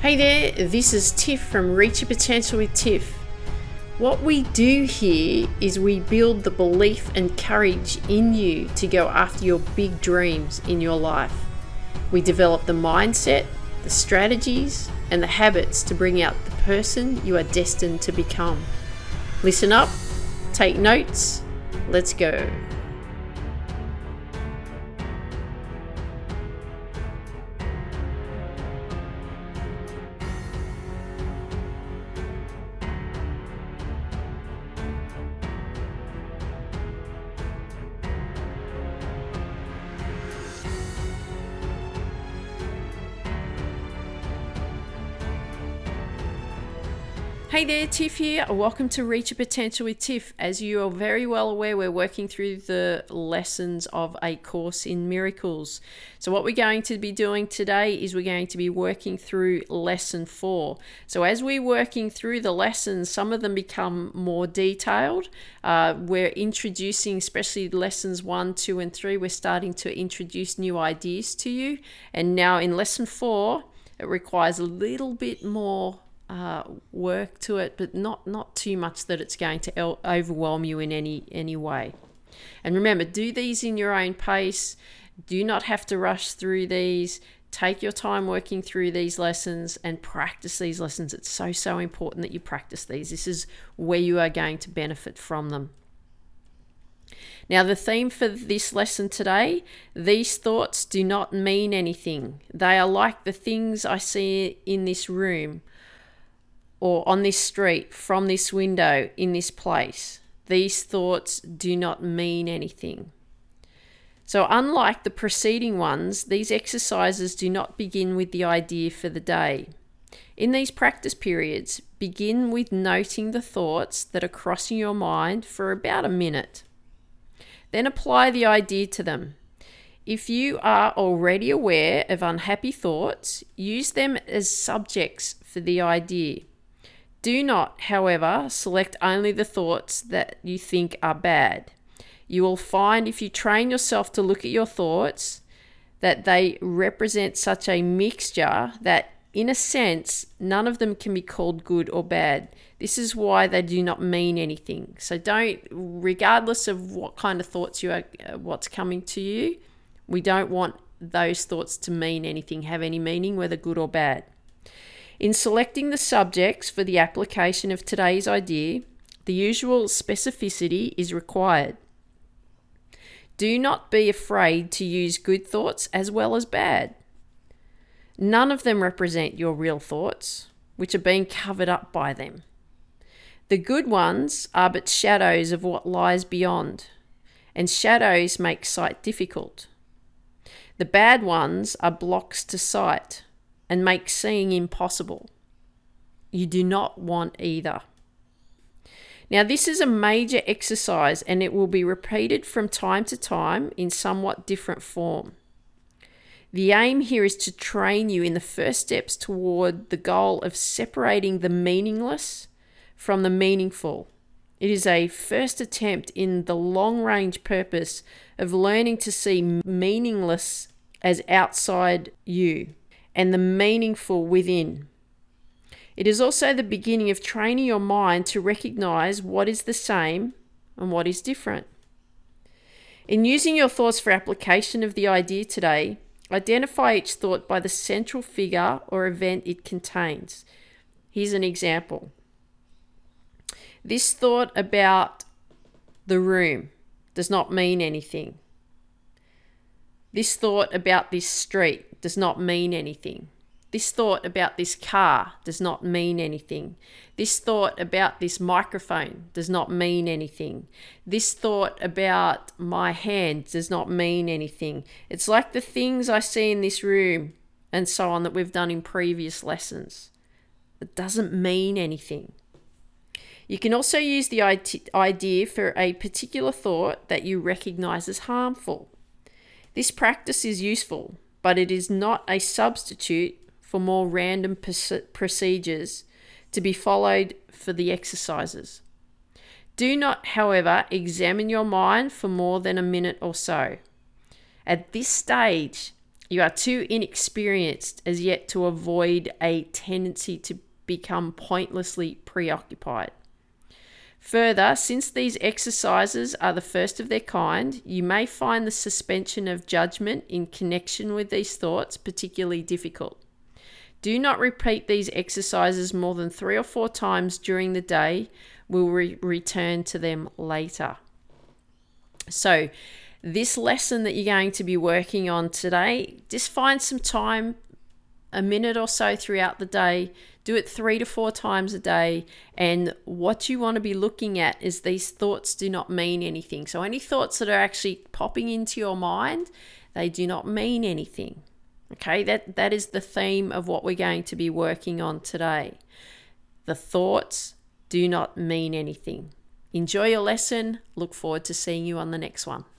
Hey there, this is Tiff from Reach Your Potential with Tiff. What we do here is we build the belief and courage in you to go after your big dreams in your life. We develop the mindset, the strategies, and the habits to bring out the person you are destined to become. Listen up, take notes, let's go. Hey there, Tiff here. Welcome to Reach Your Potential with Tiff. As you are very well aware, we're working through the lessons of A Course in Miracles. So, what we're going to be doing today is we're going to be working through lesson four. So, as we're working through the lessons, some of them become more detailed. Uh, we're introducing, especially lessons one, two, and three, we're starting to introduce new ideas to you. And now in lesson four, it requires a little bit more uh, work to it, but not not too much that it's going to el- overwhelm you in any any way. And remember, do these in your own pace. Do not have to rush through these. Take your time working through these lessons and practice these lessons. It's so so important that you practice these. This is where you are going to benefit from them. Now, the theme for this lesson today these thoughts do not mean anything. They are like the things I see in this room or on this street, from this window, in this place. These thoughts do not mean anything. So, unlike the preceding ones, these exercises do not begin with the idea for the day. In these practice periods, begin with noting the thoughts that are crossing your mind for about a minute. Then apply the idea to them. If you are already aware of unhappy thoughts, use them as subjects for the idea. Do not, however, select only the thoughts that you think are bad. You will find if you train yourself to look at your thoughts that they represent such a mixture that, in a sense, none of them can be called good or bad. This is why they do not mean anything. So don't, regardless of what kind of thoughts you are, uh, what's coming to you, we don't want those thoughts to mean anything, have any meaning, whether good or bad. In selecting the subjects for the application of today's idea, the usual specificity is required. Do not be afraid to use good thoughts as well as bad. None of them represent your real thoughts, which are being covered up by them. The good ones are but shadows of what lies beyond, and shadows make sight difficult. The bad ones are blocks to sight, and make seeing impossible. You do not want either. Now, this is a major exercise and it will be repeated from time to time in somewhat different form. The aim here is to train you in the first steps toward the goal of separating the meaningless from the meaningful. It is a first attempt in the long range purpose of learning to see meaningless as outside you and the meaningful within. It is also the beginning of training your mind to recognize what is the same and what is different. In using your thoughts for application of the idea today, identify each thought by the central figure or event it contains. Here's an example. This thought about the room does not mean anything. This thought about this street does not mean anything. This thought about this car does not mean anything. This thought about this microphone does not mean anything. This thought about my hand does not mean anything. It's like the things I see in this room and so on that we've done in previous lessons. It doesn't mean anything. You can also use the idea for a particular thought that you recognize as harmful. This practice is useful but it is not a substitute for more random procedures to be followed for the exercises. Do not, however, examine your mind for more than a minute or so. At this stage, You are too inexperienced as yet to avoid a tendency to become pointlessly preoccupied. Further, since these exercises are the first of their kind, you may find the suspension of judgment in connection with these thoughts particularly difficult. Do not repeat these exercises more than three or four times during the day. We'll re- return to them later. So, this lesson that you're going to be working on today, just find some time, a minute or so throughout the day do it three to four times a day. And what you want to be looking at is these thoughts do not mean anything. So, any thoughts that are actually popping into your mind, they do not mean anything. Okay, that, that is the theme of what we're going to be working on today. The thoughts do not mean anything. Enjoy your lesson. Look forward to seeing you on the next one.